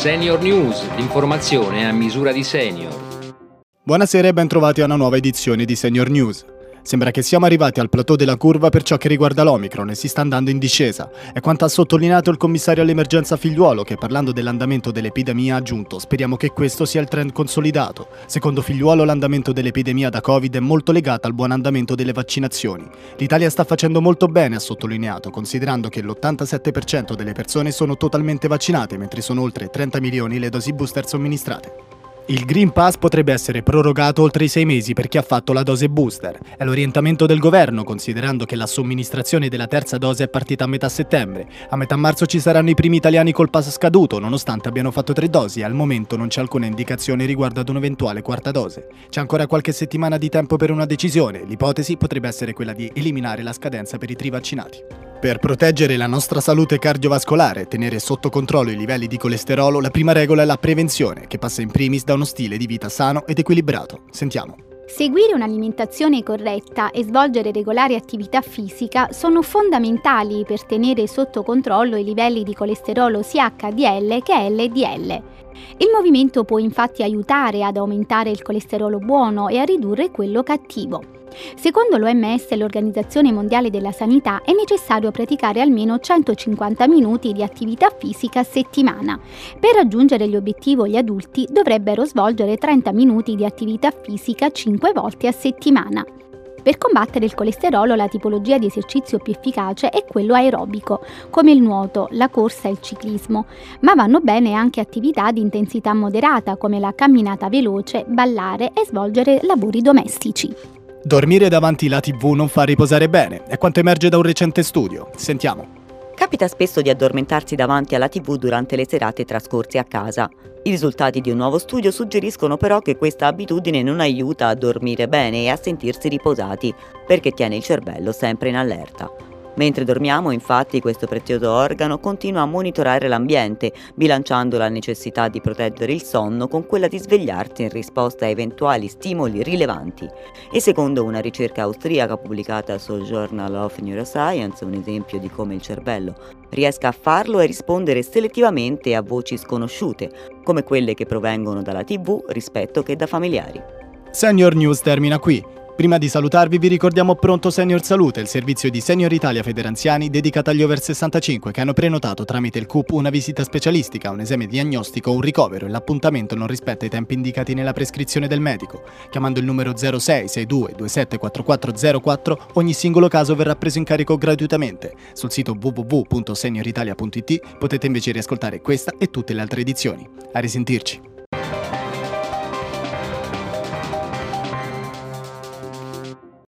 Senior News, l'informazione a misura di senior. Buonasera e bentrovati a una nuova edizione di Senior News. Sembra che siamo arrivati al plateau della curva per ciò che riguarda l'Omicron e si sta andando in discesa. È quanto ha sottolineato il commissario all'emergenza Figliuolo che parlando dell'andamento dell'epidemia ha aggiunto speriamo che questo sia il trend consolidato. Secondo Figliuolo l'andamento dell'epidemia da Covid è molto legato al buon andamento delle vaccinazioni. L'Italia sta facendo molto bene, ha sottolineato, considerando che l'87% delle persone sono totalmente vaccinate mentre sono oltre 30 milioni le dosi booster somministrate. Il Green Pass potrebbe essere prorogato oltre i sei mesi per chi ha fatto la dose booster. È l'orientamento del governo, considerando che la somministrazione della terza dose è partita a metà settembre. A metà marzo ci saranno i primi italiani col pass scaduto, nonostante abbiano fatto tre dosi e al momento non c'è alcuna indicazione riguardo ad un'eventuale quarta dose. C'è ancora qualche settimana di tempo per una decisione. L'ipotesi potrebbe essere quella di eliminare la scadenza per i trivaccinati. Per proteggere la nostra salute cardiovascolare e tenere sotto controllo i livelli di colesterolo, la prima regola è la prevenzione, che passa in primis da uno stile di vita sano ed equilibrato. Sentiamo. Seguire un'alimentazione corretta e svolgere regolare attività fisica sono fondamentali per tenere sotto controllo i livelli di colesterolo sia HDL che LDL. Il movimento può infatti aiutare ad aumentare il colesterolo buono e a ridurre quello cattivo. Secondo l'OMS, l'Organizzazione Mondiale della Sanità, è necessario praticare almeno 150 minuti di attività fisica a settimana. Per raggiungere gli obiettivi gli adulti dovrebbero svolgere 30 minuti di attività fisica 5 volte a settimana. Per combattere il colesterolo la tipologia di esercizio più efficace è quello aerobico, come il nuoto, la corsa e il ciclismo, ma vanno bene anche attività di intensità moderata come la camminata veloce, ballare e svolgere lavori domestici. Dormire davanti alla TV non fa riposare bene, è quanto emerge da un recente studio. Sentiamo. Capita spesso di addormentarsi davanti alla TV durante le serate trascorse a casa. I risultati di un nuovo studio suggeriscono però che questa abitudine non aiuta a dormire bene e a sentirsi riposati, perché tiene il cervello sempre in allerta. Mentre dormiamo, infatti, questo prezioso organo continua a monitorare l'ambiente, bilanciando la necessità di proteggere il sonno con quella di svegliarsi in risposta a eventuali stimoli rilevanti. E secondo una ricerca austriaca pubblicata sul Journal of Neuroscience, un esempio di come il cervello riesca a farlo è rispondere selettivamente a voci sconosciute, come quelle che provengono dalla TV rispetto che da familiari. Senior News termina qui. Prima di salutarvi vi ricordiamo Pronto Senior Salute, il servizio di Senior Italia Federanziani dedicato agli over 65 che hanno prenotato tramite il CUP una visita specialistica, un esame diagnostico un ricovero e l'appuntamento non rispetta i tempi indicati nella prescrizione del medico. Chiamando il numero 0662 274404 ogni singolo caso verrà preso in carico gratuitamente. Sul sito www.senioritalia.it potete invece riascoltare questa e tutte le altre edizioni. A risentirci!